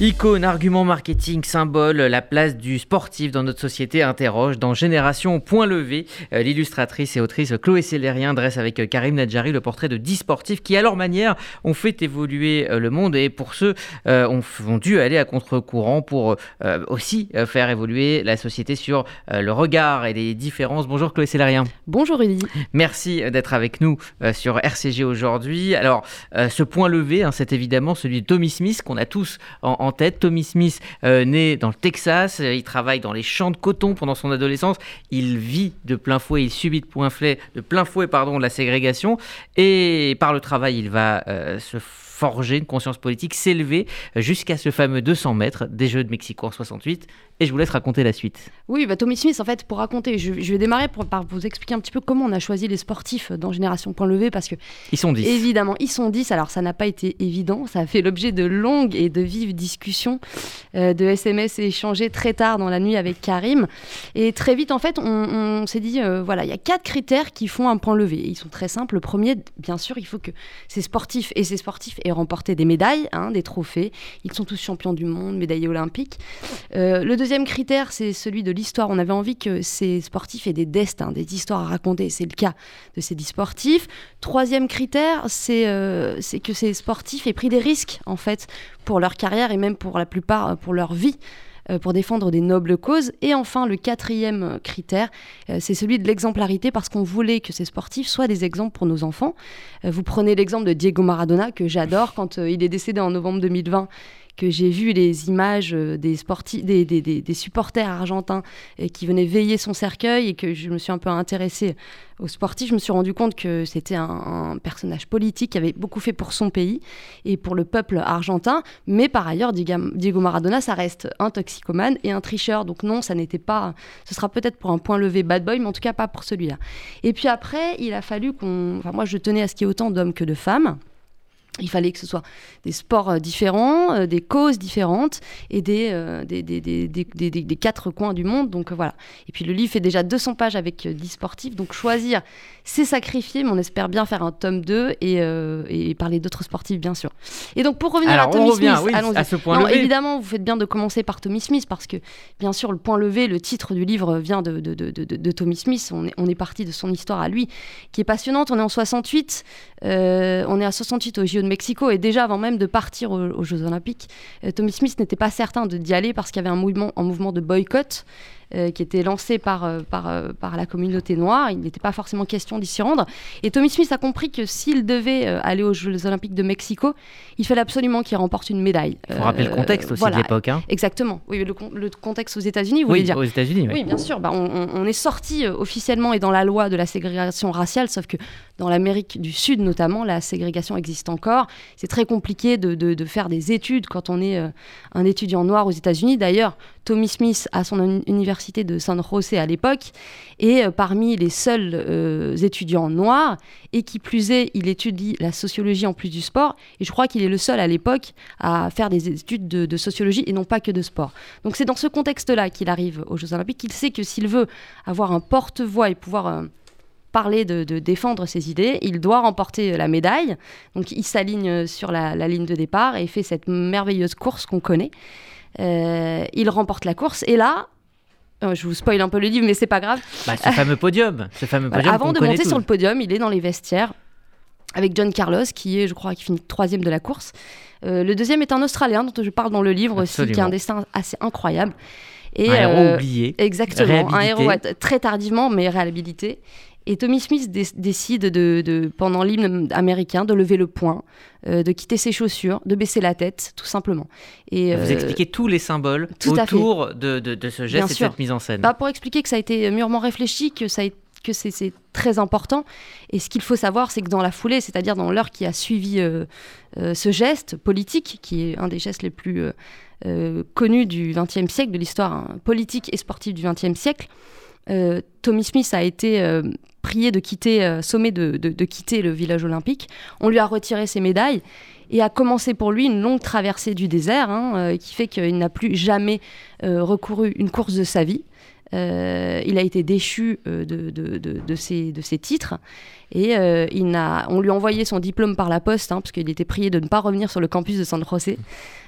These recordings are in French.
Icône, argument marketing, symbole, la place du sportif dans notre société interroge dans Génération Point Levé. Euh, l'illustratrice et autrice Chloé Célérien dresse avec euh, Karim Nadjari le portrait de 10 sportifs qui, à leur manière, ont fait évoluer euh, le monde et pour ceux ont, ont dû aller à contre-courant pour aussi faire évoluer la société sur le regard et les différences. Bonjour Chloé Célérien. Bonjour Rudy. Merci d'être avec nous sur RCG aujourd'hui. Alors, ce point levé, hein, c'est évidemment celui de Tommy Smith qu'on a tous en en tête. Tommy Smith, euh, né dans le Texas, euh, il travaille dans les champs de coton pendant son adolescence. Il vit de plein fouet, il subit de plein fouet, de plein fouet pardon, la ségrégation. Et par le travail, il va euh, se forger une conscience politique, s'élever jusqu'à ce fameux 200 mètres des Jeux de Mexico en 68 et je vous laisse raconter la suite. Oui, bah, Tommy Smith, en fait, pour raconter, je, vais démarrer par vous expliquer un petit peu comment on a choisi les sportifs dans Génération Point Levé, parce que... Ils sont 10. Évidemment, ils sont 10, alors ça n'a pas été évident, ça a fait l'objet de longues et de vives discussions, euh, de SMS échangés très tard dans la nuit avec Karim, et très vite, en fait, on, s'est dit, euh, voilà, il y a quatre critères qui font un point levé, ils sont très simples. Le premier, bien sûr, il faut que ces sportifs et ces sportifs aient remporté des médailles, hein, des trophées, ils sont tous champions du monde, médaillés olympiques. Euh, le deuxième critère, c'est celui de l'histoire. On avait envie que ces sportifs aient des destins, des histoires à raconter. C'est le cas de ces dix sportifs. Troisième critère, c'est euh, que ces sportifs aient pris des risques, en fait, pour leur carrière et même pour la plupart euh, pour leur vie pour défendre des nobles causes. Et enfin, le quatrième critère, c'est celui de l'exemplarité, parce qu'on voulait que ces sportifs soient des exemples pour nos enfants. vous prenez l'exemple de Diego Maradona, que j'adore, quand il est décédé en novembre 2020 que j'ai vu les images euh, des, sportifs, des, supporters argentins qui venaient veiller son cercueil et que je me suis un peu intéressée aux sportifs, je me suis rendu compte que c'était un, personnage politique qui avait beaucoup fait pour son pays et pour le peuple argentin. Mais par ailleurs, Diego Maradona, ça reste un toxicomane et un tricheur. Donc non, ça n'était pas. Ce sera peut-être pour un point levé bad boy, mais en tout cas pas pour celui-là. Et puis après, il a fallu qu'on. Enfin, moi, je tenais à ce qu'il y ait autant d'hommes que de femmes. Il fallait que ce soit des sports euh, différents, euh, des causes différentes et euh, des, quatre coins du monde. Donc voilà. Et puis le livre fait déjà 200 pages avec 10 sportifs. Donc choisir, c'est sacrifier, mais on espère bien faire un tome 2 et, et parler d'autres sportifs, bien sûr. Et donc pour revenir à Tommy Smith, à ce point levé. évidemment, vous faites bien de commencer par Tommy Smith parce que, bien sûr, le point levé, le titre du livre vient de, de, de, de Tommy Smith. On est, on est parti de son histoire à lui qui est passionnante. On est en 68. on est à 68 au JO de Mexico et déjà avant même de partir aux, Jeux Olympiques, euh, Tommy Smith n'était pas certain d'y aller parce qu'il y avait un mouvement, un mouvement de boycott euh, qui était lancé par, euh, par, euh, par la communauté noire. Il n'était pas forcément question d'y s'y rendre. Et Tommy Smith a compris que s'il devait aller aux Jeux Olympiques de Mexico, il fallait absolument qu'il remporte une médaille. Il faut rappeler le contexte aussi de l'époque. Hein. Exactement. Oui, le, contexte aux États-Unis, vous oui, voulez dire aux États-Unis. Oui. bien sûr. Bah, on, est sorti officiellement et dans la loi de la ségrégation raciale, sauf que dans l'Amérique du Sud notamment, la ségrégation existe encore. C'est très compliqué de, de, de, faire des études quand on est un étudiant noir aux États-Unis. D'ailleurs, Tommy Smith à son université de San José à l'époque et euh, parmi les seuls euh, étudiants noirs et qui plus est, il étudie la sociologie en plus du sport et je crois qu'il est le seul à l'époque à faire des études de, sociologie et non pas que de sport. Donc c'est dans ce contexte-là qu'il arrive aux Jeux Olympiques. Il sait que s'il veut avoir un porte-voix et pouvoir euh, parler de, défendre ses idées, il doit remporter la médaille. Donc il s'aligne sur la, ligne de départ et fait cette merveilleuse course qu'on connaît. Euh, il remporte la course et là, euh, je vous spoil un peu le livre, mais c'est pas grave. Bah, ce fameux podium, ce fameux podium Avant de monter sur le podium, il est dans les vestiaires avec John Carlos, qui est, je crois, qui finit troisième de la course. Euh, le deuxième est un Australien dont je parle dans le livre aussi, qui a un destin assez incroyable. Et, un héros oublié. Exactement, un héros très tardivement, mais réhabilité. Et Tommy Smith décide de, pendant l'hymne américain de lever le poing, euh, de quitter ses chaussures, de baisser la tête, tout simplement. Et, Vous euh, expliquez tous les symboles autour de, de, ce geste et de cette mise en scène. Bah, pour expliquer que ça a été mûrement réfléchi, que ça que c'est très important. Et ce qu'il faut savoir, c'est que dans la foulée, c'est-à-dire dans l'heure qui a suivi euh, ce geste politique, qui est un des gestes les plus connus du XXe siècle, de l'histoire hein, politique et sportive du XXe siècle, Tommy Smith a été prié de quitter, euh, sommé de, quitter le village olympique. On lui a retiré ses médailles et a commencé pour lui une longue traversée du désert hein, euh, qui fait qu'il n'a plus jamais euh, recouru une course de sa vie. il a été déchu de, ses, titres et on lui a envoyé son diplôme par la poste hein, parce qu'il était prié de ne pas revenir sur le campus de San José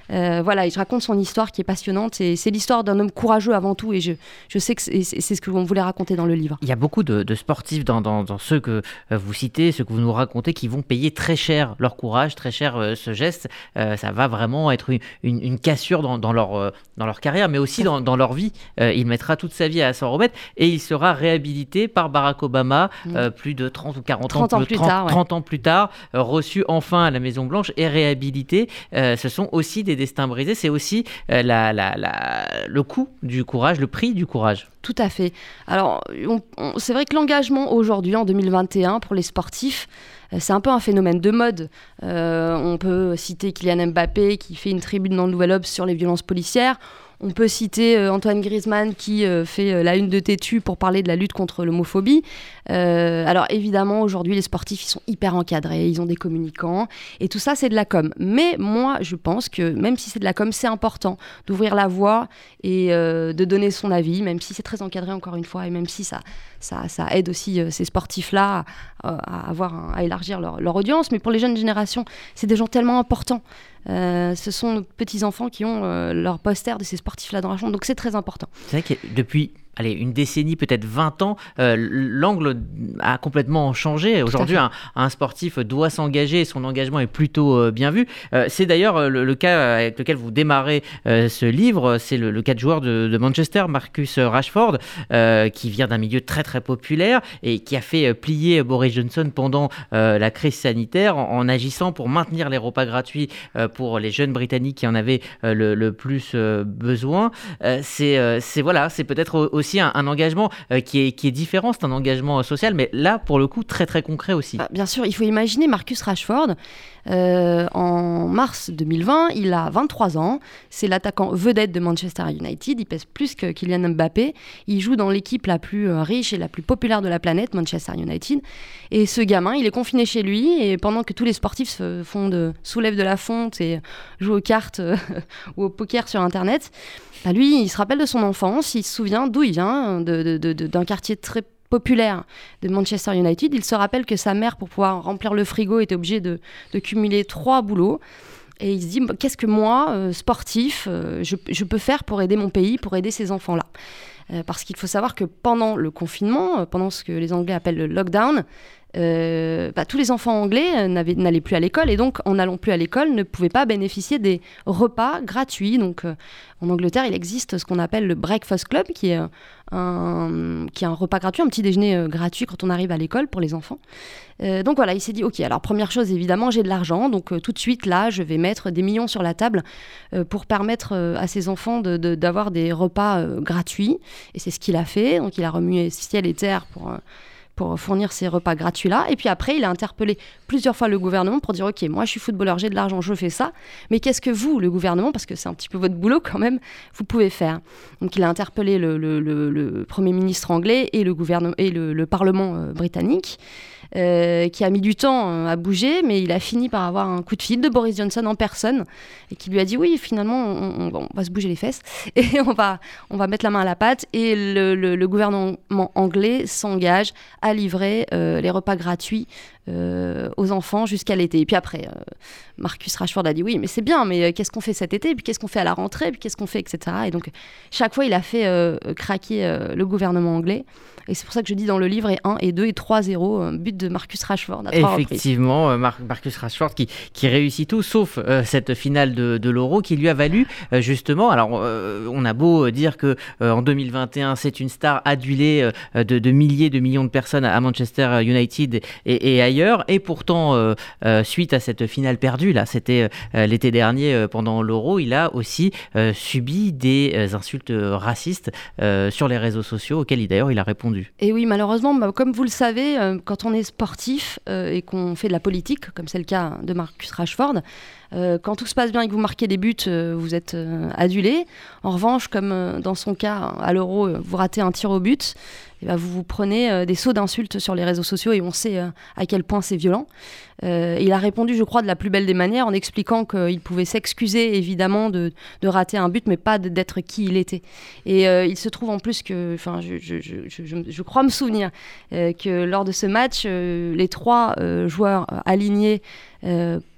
voilà, et je raconte son histoire qui est passionnante. Et c'est l'histoire d'un homme courageux avant tout. Et je, je sais que c'est ce que l'on voulait raconter dans le livre. Il y a beaucoup de, sportifs dans, dans, dans, ceux que vous citez, ceux que vous nous racontez, qui vont payer très cher leur courage, très cher ce geste. ça va vraiment être une, une, cassure dans, dans, leur, dans leur carrière, mais aussi dans, leur vie. il mettra toute sa vie à s'en remettre et il sera réhabilité par Barack Obama mm. plus de 30 ou 40 ans, plus, tard, 30 ans plus tard, reçu enfin à la Maison Blanche et réhabilité. ce sont aussi des destins brisés, c'est aussi la, la, la, le coût du courage, le prix du courage. Tout à fait. Alors, c'est vrai que l'engagement aujourd'hui, en 2021, pour les sportifs, euh, c'est un peu un phénomène de mode. Euh, on peut citer Kylian Mbappé qui fait une tribune dans le Nouvel Obs sur les violences policières. On peut citer euh, Antoine Griezmann qui euh, fait euh, la une de Tétu pour parler de la lutte contre l'homophobie. alors évidemment, aujourd'hui, les sportifs, ils sont hyper encadrés, ils ont des communicants, et tout ça, c'est de la com. Mais moi, je pense que même si c'est de la com, c'est important d'ouvrir la voie et de donner son avis, même si c'est très encadré, encore une fois, et même si ça, ça, ça aide aussi ces sportifs-là à, à élargir leur, leur audience. Mais pour les jeunes générations, c'est des gens tellement importants. Ce sont nos petits-enfants qui ont leur poster de ces sportifs-là dans la chambre. Donc c'est très important. C'est vrai que depuis allez, une décennie, peut-être 20 ans, euh, l'angle a complètement changé. Aujourd'hui, un, sportif doit s'engager et son engagement est plutôt euh, bien vu. Euh, c'est d'ailleurs le, cas avec lequel vous démarrez ce livre. C'est le, cas de joueur de, Manchester, Marcus Rashford, qui vient d'un milieu très très populaire et qui a fait plier Boris Johnson pendant la crise sanitaire en, agissant pour maintenir les repas gratuits pour les jeunes Britanniques qui en avaient le, le, plus besoin. c'est voilà, c'est peut-être aussi aussi un, engagement euh, qui, est, qui est différent, c'est un engagement euh, social, mais là, pour le coup, très très concret aussi. Bah, bien sûr, il faut imaginer Marcus Rashford. Euh, en mars 2020, il a 23 ans. C'est l'attaquant vedette de Manchester United. Il pèse plus que Kylian Mbappé. Il joue dans l'équipe la plus riche et la plus populaire de la planète, Manchester United. Et ce gamin, il est confiné chez lui. Et pendant que tous les sportifs font de, soulèvent de la fonte et jouent aux cartes ou au poker sur Internet, bah, lui, il se rappelle de son enfance. Il se souvient d'où il d'un quartier très populaire de Manchester United. Il se rappelle que sa mère, pour pouvoir remplir le frigo, était obligée de, cumuler trois boulots. Et il se dit, qu'est-ce que moi, euh, sportif, euh, je, peux faire pour aider mon pays, pour aider ces enfants-là euh, Parce qu'il faut savoir que pendant le confinement, pendant ce que les Anglais appellent le lockdown, bah, tous les enfants anglais n'allaient plus à l'école et donc en n'allant plus à l'école ne pouvaient pas bénéficier des repas gratuits. Donc en Angleterre, il existe ce qu'on appelle le Breakfast Club, qui est un, repas gratuit, un petit déjeuner euh, gratuit quand on arrive à l'école pour les enfants. Euh, donc voilà, il s'est dit, ok, alors première chose, évidemment, j'ai de l'argent, donc euh, tout de suite, là, je vais mettre des millions sur la table pour permettre à ses enfants d'avoir des repas gratuits. Et c'est ce qu'il a fait, donc il a remué ciel et terre pour pour fournir ces repas gratuits-là. Et puis après, il a interpellé plusieurs fois le gouvernement pour dire, OK, moi je suis footballeur, j'ai de l'argent, je fais ça, mais qu'est-ce que vous, le gouvernement, parce que c'est un petit peu votre boulot quand même, vous pouvez faire? Donc il a interpellé le, Premier ministre anglais et le, gouvernement, et le, Parlement euh, britannique. Euh, qui a mis du temps euh, à bouger, mais il a fini par avoir un coup de fil de Boris Johnson en personne et qui lui a dit oui, finalement, on, va se bouger les fesses et on va, on va mettre la main à la pâte. Et le, gouvernement anglais s'engage à livrer euh, les repas gratuits aux enfants jusqu'à l'été. Et puis après, Marcus Rashford a dit oui, mais c'est bien, mais qu'est-ce qu'on fait cet été? Puis qu'est-ce qu'on fait à la rentrée? Puis qu'est-ce qu'on fait, etc. Et donc, chaque fois, il a fait craquer le gouvernement anglais. Et c'est pour ça que je dis dans le livre, et 1 et 2 et 3-0, but de Marcus Rashford. Effectivement, euh, Marcus Rashford qui, qui réussit tout, sauf euh, cette finale de, de l'Euro qui lui a valu euh, justement. Alors, on a beau dire que en 2021, c'est une star adulée de, de, milliers, de millions de personnes à Manchester United et, et ailleurs, et pourtant, suite à cette finale perdue, là, c'était l'été dernier pendant l'Euro, il a aussi subi des insultes racistes sur les réseaux sociaux, auxquels d'ailleurs il a répondu. Et oui, malheureusement, bah, comme vous le savez, quand on est sportif euh, et qu'on fait de la politique, comme c'est le cas de Marcus Rashford, euh, quand tout se passe bien et que vous marquez des buts, euh, vous êtes adulé. En revanche, comme dans son cas à l'Euro, vous ratez un tir au but, ben, vous vous prenez des sauts d'insultes sur les réseaux sociaux et on sait à quel point c'est violent. il a répondu, je crois, de la plus belle des manières en expliquant qu'il pouvait s'excuser évidemment de, rater un but, mais pas d'être qui il était. Et il se trouve en plus que, enfin, je, crois me souvenir que lors de ce match, les trois joueurs alignés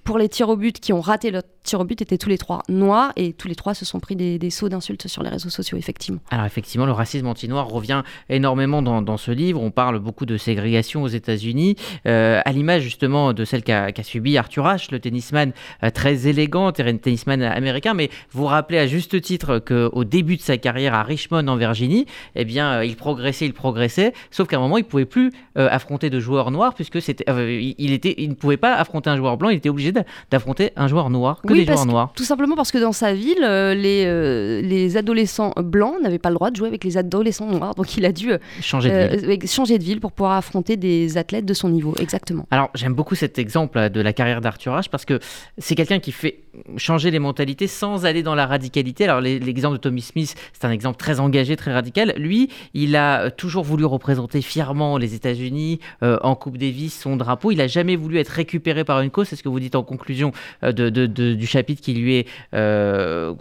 pour les tirs au but qui ont raté leur tirs au but étaient tous les trois noirs et tous les trois se sont pris des, sauts d'insultes sur les réseaux sociaux, effectivement. Alors effectivement, le racisme anti-noir revient énormément dans, ce livre. On parle beaucoup de ségrégation aux États-Unis, euh, à l'image justement de celle qu'a subi Arthur Ashe, le tennisman euh, très élégant, tennisman américain. Mais vous rappelez à juste titre qu'au début de sa carrière à Richmond en Virginie, eh bien, euh, il progressait, il progressait, sauf qu'à un moment, il ne pouvait plus affronter de joueurs noirs puisque il, ne pouvait pas affronter un joueur blanc, il était obligé d'affronter un joueur noir, joueurs noirs. Tout simplement parce que dans sa ville, les, les adolescents blancs n'avaient pas le droit de jouer avec les adolescents noirs. Donc il a dû euh, changer, de ville. Euh, changer de ville pour pouvoir affronter des athlètes de son niveau. Exactement. Alors j'aime beaucoup cet exemple de la carrière d'Arthur Ashe parce que c'est quelqu'un qui fait changer les mentalités sans aller dans la radicalité. Alors l'exemple de Tommy Smith, c'est un exemple très engagé, très radical. Lui, il a toujours voulu représenter fièrement les États-Unis euh, en Coupe Davis, son drapeau. Il a jamais voulu être récupéré par une cause. C'est ce que vous dites en conclusion de, du chapitre qui lui est euh,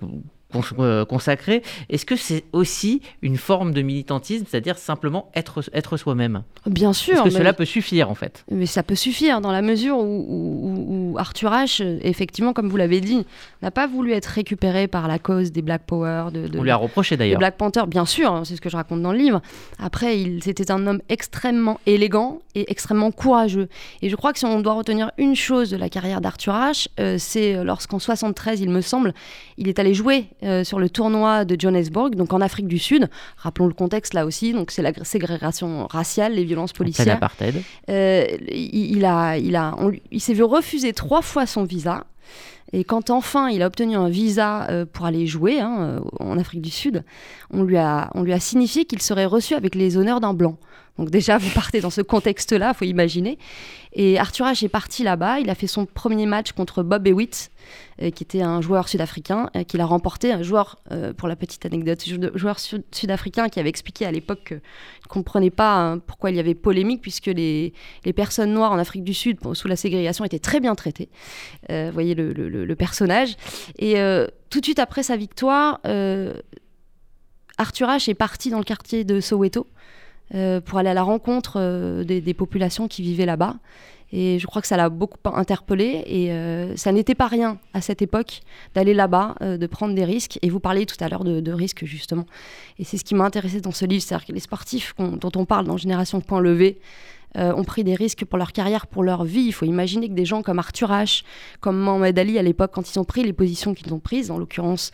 consacré. Est-ce que c'est aussi une forme de militantisme, c'est-à-dire simplement être, être soi-même? Bien sûr. Est-ce que cela peut suffire en fait Mais ça peut suffire dans la mesure où, Arthur H, effectivement, comme vous l'avez dit, n'a pas voulu être récupéré par la cause des Black Power. De, On lui a reproché d'ailleurs. Black Panther, bien sûr, hein, c'est ce que je raconte dans le livre. Après, c'était un homme extrêmement élégant et extrêmement courageux. Et je crois que si on doit retenir une chose de la carrière d'Arthur H, euh, c'est lorsqu'en 73, il me semble, il est allé jouer euh, sur le tournoi de Johannesburg, donc en Afrique du Sud. Rappelons le contexte là aussi, donc c'est la ségrégation raciale, les violences policières. Euh, il, a, il, a, il s'est vu refuser trois fois son visa. Et quand enfin il a obtenu un visa euh, pour aller jouer hein, en Afrique du Sud, on lui a, on lui a signifié qu'il serait reçu avec les honneurs d'un blanc. Donc déjà, vous partez dans ce contexte-là, faut imaginer. Et Arthur Ashe est parti là-bas. Il a fait son premier match contre Bob Hewitt, euh, qui était un joueur sud-africain, euh, qu'il a remporté. Un joueur, euh, pour la petite anecdote, joueur sud-africain qui avait expliqué à l'époque qu'il ne comprenait pas hein, pourquoi il y avait polémique, puisque les, les, personnes noires en Afrique du Sud, sous la ségrégation, étaient très bien traitées. vous voyez le, personnage. Et tout de suite après sa victoire, Arthur Ashe est parti dans le quartier de Soweto euh, pour aller à la rencontre euh, des, populations qui vivaient là-bas. Et je crois que ça l'a beaucoup interpellé. Et euh, ça n'était pas rien à cette époque d'aller là-bas, de prendre des risques. Et vous parliez tout à l'heure de, risques, justement. Et c'est ce qui m'a intéressé dans ce livre. C'est-à-dire que les sportifs dont on parle dans Génération Point Levé, ont pris des risques pour leur carrière, pour leur vie. Il faut imaginer que des gens comme Arthur H, comme Mohamed Ali à l'époque, quand ils ont pris les positions qu'ils ont prises, en l'occurrence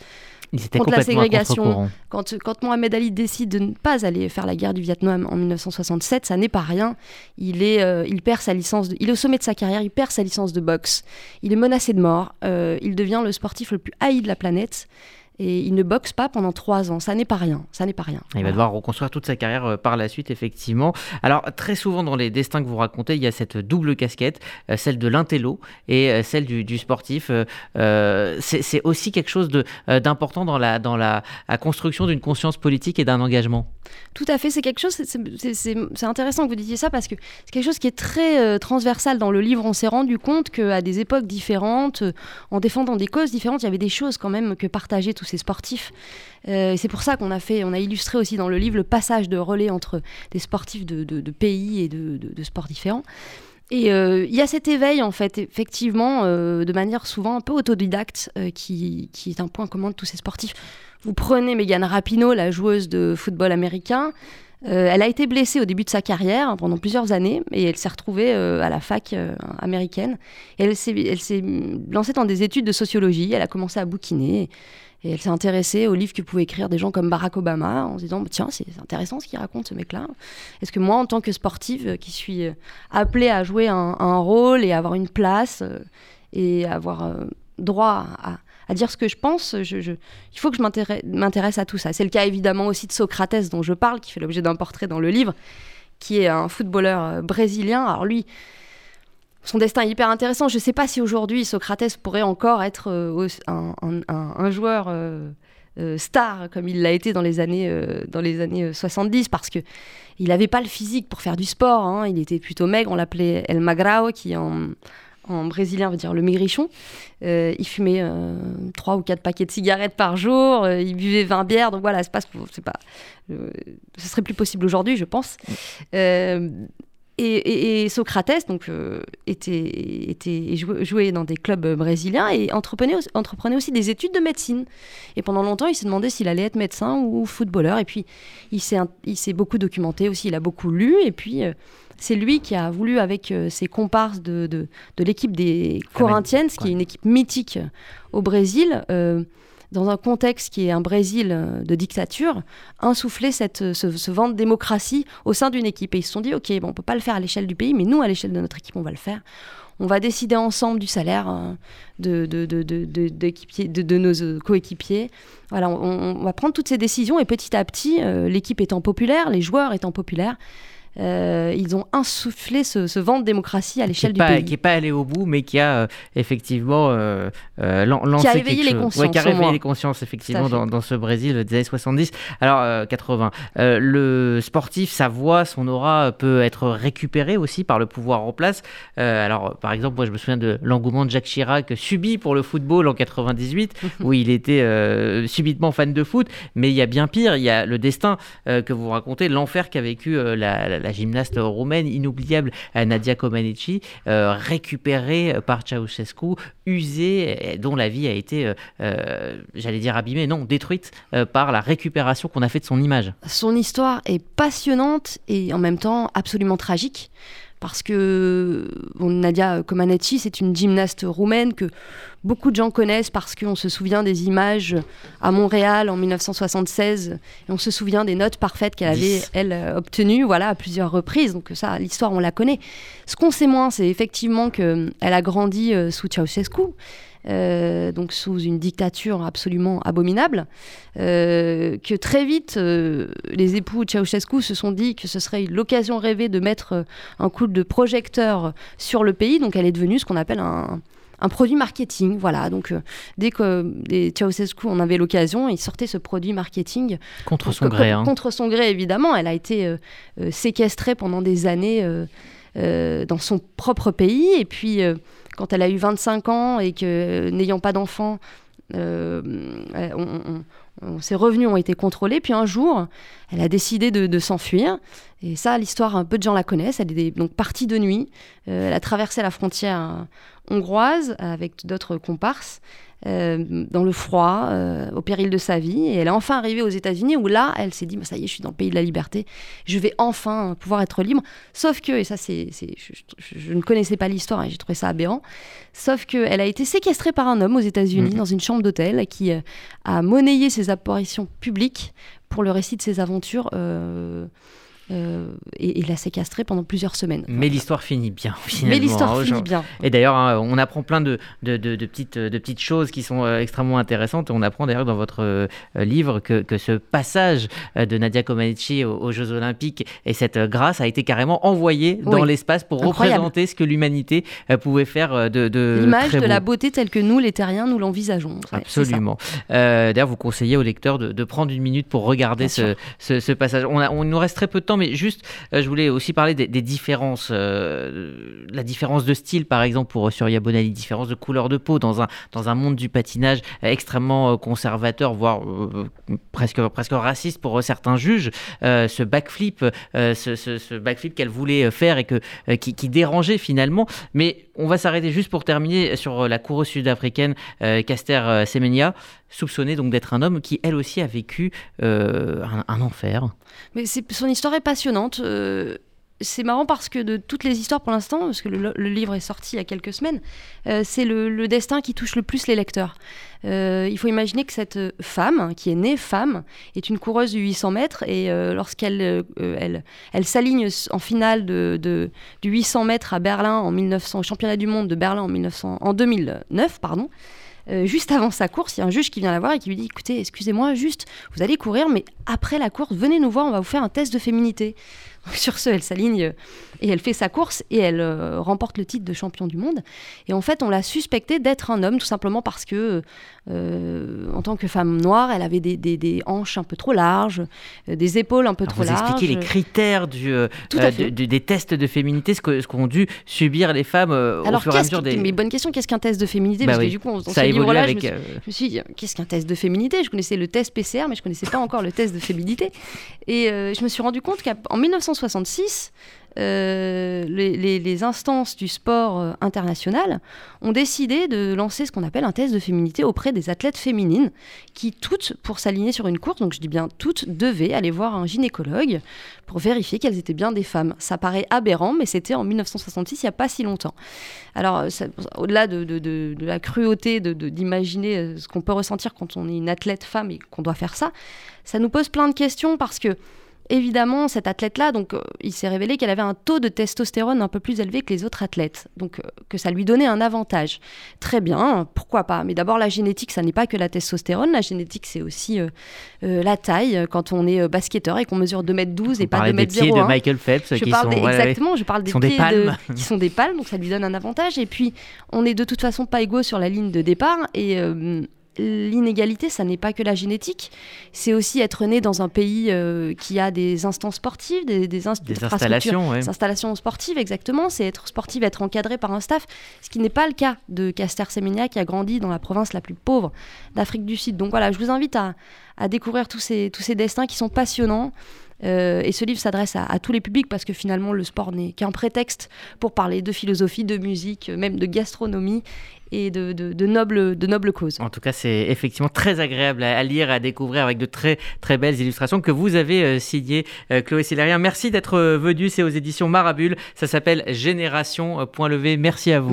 contre la ségrégation. Quand, quand Mohamed Ali décide de ne pas aller faire la guerre du Vietnam en 1967, ça n'est pas rien. Il, est, euh, il perd sa licence, il est au sommet de sa carrière, il perd sa licence de boxe, il est menacé de mort, euh, il devient le sportif le plus haï de la planète et il ne boxe pas pendant trois ans. Ça n'est pas rien. Ça n'est pas rien. Il va devoir reconstruire toute sa carrière euh, par la suite, effectivement. Alors très souvent dans les destins que vous racontez, il y a cette double casquette, euh, celle de l'intello et euh, celle du, sportif. c'est aussi quelque chose d'important dans, la, dans la, construction d'une conscience politique et d'un engagement. Tout à fait. C'est quelque chose. C'est intéressant que vous disiez ça parce que c'est quelque chose qui est très transversal dans le livre. On s'est rendu compte qu'à des époques différentes, en défendant des causes différentes, il y avait des choses quand même que partageaient tous ces sportifs. Euh, c'est pour ça qu'on a fait, on a illustré aussi dans le livre le passage de relais entre des sportifs de, pays et de, sports différents. Et euh, il y a cet éveil, en fait, effectivement, euh, de manière souvent un peu autodidacte, qui, est un point commun de tous ces sportifs. Vous prenez Megan Rapinoe, la joueuse de football américain. elle a été blessée au début de sa carrière hein, pendant plusieurs années et elle s'est retrouvée à la fac américaine. Elle s'est lancée dans des études de sociologie. Elle a commencé à bouquiner. Elle s'est intéressée aux livres que pouvaient écrire des gens comme Barack Obama en se disant tiens, c'est intéressant ce qu'il raconte ce mec-là. Est-ce que moi, en tant que sportive euh, qui suis euh, appelée à jouer un, rôle et avoir une place euh, et avoir droit à, dire ce que je pense, il faut que je m'intéresse à tout ça. C'est le cas évidemment aussi de Socrates dont je parle, qui fait l'objet d'un portrait dans le livre, qui est un footballeur brésilien. Alors lui, son destin est hyper intéressant. Je ne sais pas si aujourd'hui Socrates pourrait encore être euh, un, joueur euh, euh, star comme il l'a été dans les années, dans les années 70 parce que il n'avait pas le physique pour faire du sport. Hein. Il était plutôt maigre. On l'appelait El Magrao, qui en, en brésilien veut dire le maigrichon. il fumait trois ou quatre paquets de cigarettes par jour. il buvait 20 bières. Donc voilà, c'est pas, c'est pas, ce serait plus possible aujourd'hui, je pense. Et, Socrates donc, euh, était, était, jouait dans des clubs brésiliens et entreprenait, entreprenait aussi des études de médecine. Et pendant longtemps, il s'est demandé s'il allait être médecin ou footballeur. Et puis, il s'est beaucoup documenté aussi, il a beaucoup lu. Et puis, euh, c'est lui qui a voulu, avec euh, ses comparses de, de, de l'équipe des Corinthians, qui est une équipe mythique au Brésil, dans un contexte qui est un Brésil euh, de dictature, insuffler cette, euh, ce, vent de démocratie au sein d'une équipe. Et ils se sont dit, OK, bon, on ne peut pas le faire à l'échelle du pays, mais nous, à l'échelle de notre équipe, on va le faire. On va décider ensemble du salaire euh, de, de, de, de, nos coéquipiers. Voilà, on, va prendre toutes ces décisions et petit à petit, l'équipe étant populaire, les joueurs étant populaires, euh, ils ont insufflé ce, vent de démocratie à l'échelle du pays. Qui n'est pas allé au bout, mais qui a euh, effectivement euh, lancé qui a réveillé les consciences. qui a réveillé les consciences, effectivement, dans, ce Brésil des années 70, alors 80. le sportif, sa voix, son aura peut être récupérée aussi par le pouvoir en place. alors, par exemple, moi, je me souviens de l'engouement de Jacques Chirac subi pour le football en 98, où il était subitement fan de foot, mais il y a bien pire, il y a le destin que vous racontez, l'enfer qu'a vécu la la gymnaste roumaine inoubliable Nadia Comaneci, euh, récupérée par Ceausescu, usée, dont la vie a été, euh, euh, j'allais dire abîmée, non, détruite par la récupération qu'on a fait de son image. Son histoire est passionnante et en même temps absolument tragique parce que Nadia Comaneci, c'est une gymnaste roumaine que beaucoup de gens connaissent parce qu'on se souvient des images à Montréal en 1976 et on se souvient des notes parfaites qu'elle avait, elle, obtenues voilà, à plusieurs reprises. Donc ça, l'histoire, on la connaît. Ce qu'on sait moins, c'est effectivement qu'elle a grandi euh, sous Ceausescu euh, donc sous une dictature absolument abominable, euh, que très vite, euh, les époux de Ceausescu se sont dit que ce serait l'occasion rêvée de mettre un coup de projecteur sur le pays. Donc elle est devenue ce qu'on appelle un, produit marketing. Voilà, donc dès que les Ceausescu en avait l'occasion, il sortait ce produit marketing. Contre son gré. Hein. Contre son gré, évidemment. Elle a été séquestrée pendant des années dans son propre pays. Et puis, quand elle a eu 25 ans et que, n'ayant pas d'enfant, euh, ses revenus ont été contrôlés. Puis un jour, elle a décidé de, s'enfuir. Et ça, l'histoire, un peu de gens la connaissent. Elle est donc partie de nuit. Euh, elle a traversé la frontière hongroise avec d'autres comparses. Euh, dans le froid, euh, au péril de sa vie. Et elle est enfin arrivée aux États-Unis où là, elle s'est dit bah, ça y est, je suis dans le pays de la liberté, je vais enfin pouvoir être libre. Sauf que, et ça, c'est, je, ne connaissais pas l'histoire et j'ai trouvé ça aberrant, sauf qu'elle a été séquestrée par un homme aux États-Unis mhm. dans une chambre d'hôtel qui euh, a monnayé ses apparitions publiques pour le récit de ses aventures. Euh, et, il l'a séquestré pendant plusieurs semaines. Mais l'histoire finit bien, finalement. Mais l'histoire finit bien. Et d'ailleurs, hein, on apprend plein de, de, de, petites, de petites choses qui sont euh, extrêmement intéressantes. On apprend d'ailleurs dans votre euh, livre que, que, ce passage de Nadia Comaneci aux, Jeux Olympiques et cette grâce a été carrément envoyée dans l'espace pour représenter ce que l'humanité pouvait faire de, de L'image de la beauté telle que nous, les terriens, nous l'envisageons. Absolument. d'ailleurs, vous conseillez aux lecteurs de, prendre une minute pour regarder ce, ce, ce, passage. On, a, on nous reste très peu de temps mais juste, euh, je voulais aussi parler des, différences, euh, la différence de style, par exemple, pour Surya Bonali, différence de couleur de peau dans un, dans un monde du patinage extrêmement euh, conservateur, voire presque, presque raciste pour certains juges. ce backflip, ce, backflip qu'elle voulait faire et que, qui, dérangeait finalement. Mais on va s'arrêter juste pour terminer sur la coureuse sud-africaine Caster Semenya soupçonnée donc d'être un homme qui elle aussi a vécu un, un, enfer. Mais son histoire est passionnante. Euh, c'est marrant parce que de toutes les histoires pour l'instant, parce que le, livre est sorti il y a quelques semaines, euh, c'est le, destin qui touche le plus les lecteurs. Euh, il faut imaginer que cette femme, qui est née femme, est une coureuse de 800 mètres et lorsqu'elle elle, elle s'aligne en finale de, de, du 800 mètres à Berlin en 1900, au championnat du monde de Berlin en, 1900, en 2009, pardon, euh, juste avant sa course, il y a un juge qui vient la voir et qui lui dit écoutez, excusez-moi, juste, vous allez courir, mais après la course, venez nous voir, on va vous faire un test de féminité. sur ce, elle s'aligne et elle fait sa course et elle euh, remporte le titre de champion du monde. Et en fait, on l'a suspectée d'être un homme tout simplement parce que, euh, en tant que femme noire, elle avait des, des, hanches un peu trop larges, euh, des épaules un peu trop larges. Vous expliquez les critères du, des tests de féminité, ce qu'ont ce dû subir les femmes au fur et à mesure des. Mais bonne question, qu'est-ce qu'un test de féminité? Bah Parce que du coup, on, ça évolue avec. Je me, suis, dit, qu'est-ce qu'un test de féminité? Je connaissais le test PCR, mais je connaissais pas encore le test de féminité. Et je me suis rendu compte qu'en 1960 1966, euh, les, instances du sport euh, international ont décidé de lancer ce qu'on appelle un test de féminité auprès des athlètes féminines qui toutes, pour s'aligner sur une course, donc je dis bien toutes, devaient aller voir un gynécologue pour vérifier qu'elles étaient bien des femmes. Ça paraît aberrant, mais c'était en 1966, il n'y a pas si longtemps. Alors, au-delà de, la cruauté d'imaginer euh, ce qu'on peut ressentir quand on est une athlète femme et qu'on doit faire ça, ça nous pose plein de questions parce que Évidemment, cette athlète-là, donc, euh, il s'est révélé qu'elle avait un taux de testostérone un peu plus élevé que les autres athlètes, donc euh, que ça lui donnait un avantage. Très bien, pourquoi pas Mais d'abord, la génétique, ça n'est pas que la testostérone. La génétique, c'est aussi euh, la taille. Quand on est basketteur et qu'on mesure 2m12 et pas 2m01. des pieds de Michael Phelps je qui parle sont, exactement, je parle des pieds qui sont des palmes, donc ça lui donne un avantage. Et puis, on est de toute façon pas égaux sur la ligne de départ et l'inégalité, ça n'est pas que la génétique, c'est aussi être né dans un pays euh, qui a des instances sportives, des, des, installations, installations sportives, exactement. C'est être sportif, être encadré par un staff, ce qui n'est pas le cas de Caster Semenya qui a grandi dans la province la plus pauvre d'Afrique du Sud. Donc voilà, je vous invite à, découvrir tous ces, tous ces destins qui sont passionnants. Euh, et ce livre s'adresse à, tous les publics parce que finalement le sport n'est qu'un prétexte pour parler de philosophie, de musique, même de gastronomie et de, nobles, causes. En tout cas, c'est effectivement très agréable à, lire, à découvrir avec de très très belles illustrations que vous avez euh, signées, euh, Chloé Célérien. Merci d'être venue, c'est aux éditions Marabule, ça s'appelle Génération Point Levé. Merci à vous.